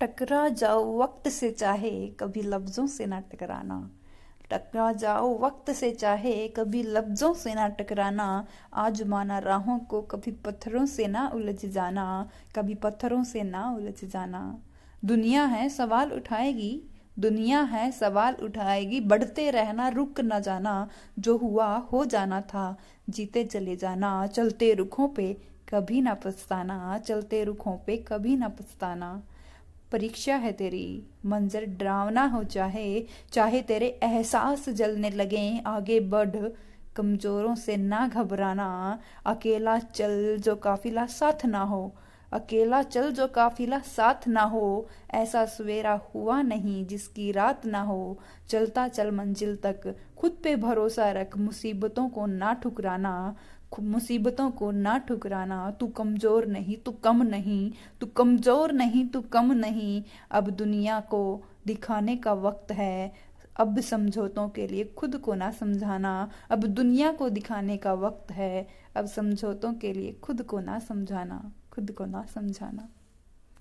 टकरा जाओ वक्त से चाहे कभी लफ्जों से ना टकराना। टकरा जाओ वक्त से चाहे कभी लफ्जों से ना टकराना। आज माना राहों को कभी पत्थरों से ना उलझ जाना, कभी पत्थरों से ना उलझ जाना। दुनिया है, सवाल उठाएगी, दुनिया है, सवाल उठाएगी, बढ़ते रहना, रुक न जाना। जो हुआ, हो जाना था, जीते चले जाना। चलते रुखों पे कभी ना पछताना, चलते रुखों पे कभी ना पछताना। परीक्षा है तेरी। मंजर डरावना हो चाहे चाहे तेरे एहसास जलने लगे। आगे बढ़, कमजोरों से ना घबराना। अकेला चल जो काफिला साथ ना हो। अकेला चल जो काफिला साथ ना हो। ऐसा सवेरा हुआ नहीं जिसकी रात ना हो। चलता चल मंजिल तक खुद पे भरोसा रख, मुसीबतों को ना ठुकराना। मुसीबतों को ना ठुकराना, तू कमज़ोर नहीं, तू कम नहीं, तू कमज़ोर नहीं, तू कम नहीं। अब दुनिया को दिखाने का वक्त है। अब समझौतों के लिए खुद को ना समझाना। अब दुनिया को दिखाने का वक्त है। अब समझौतों के लिए खुद को ना समझाना, खुद को ना समझाना।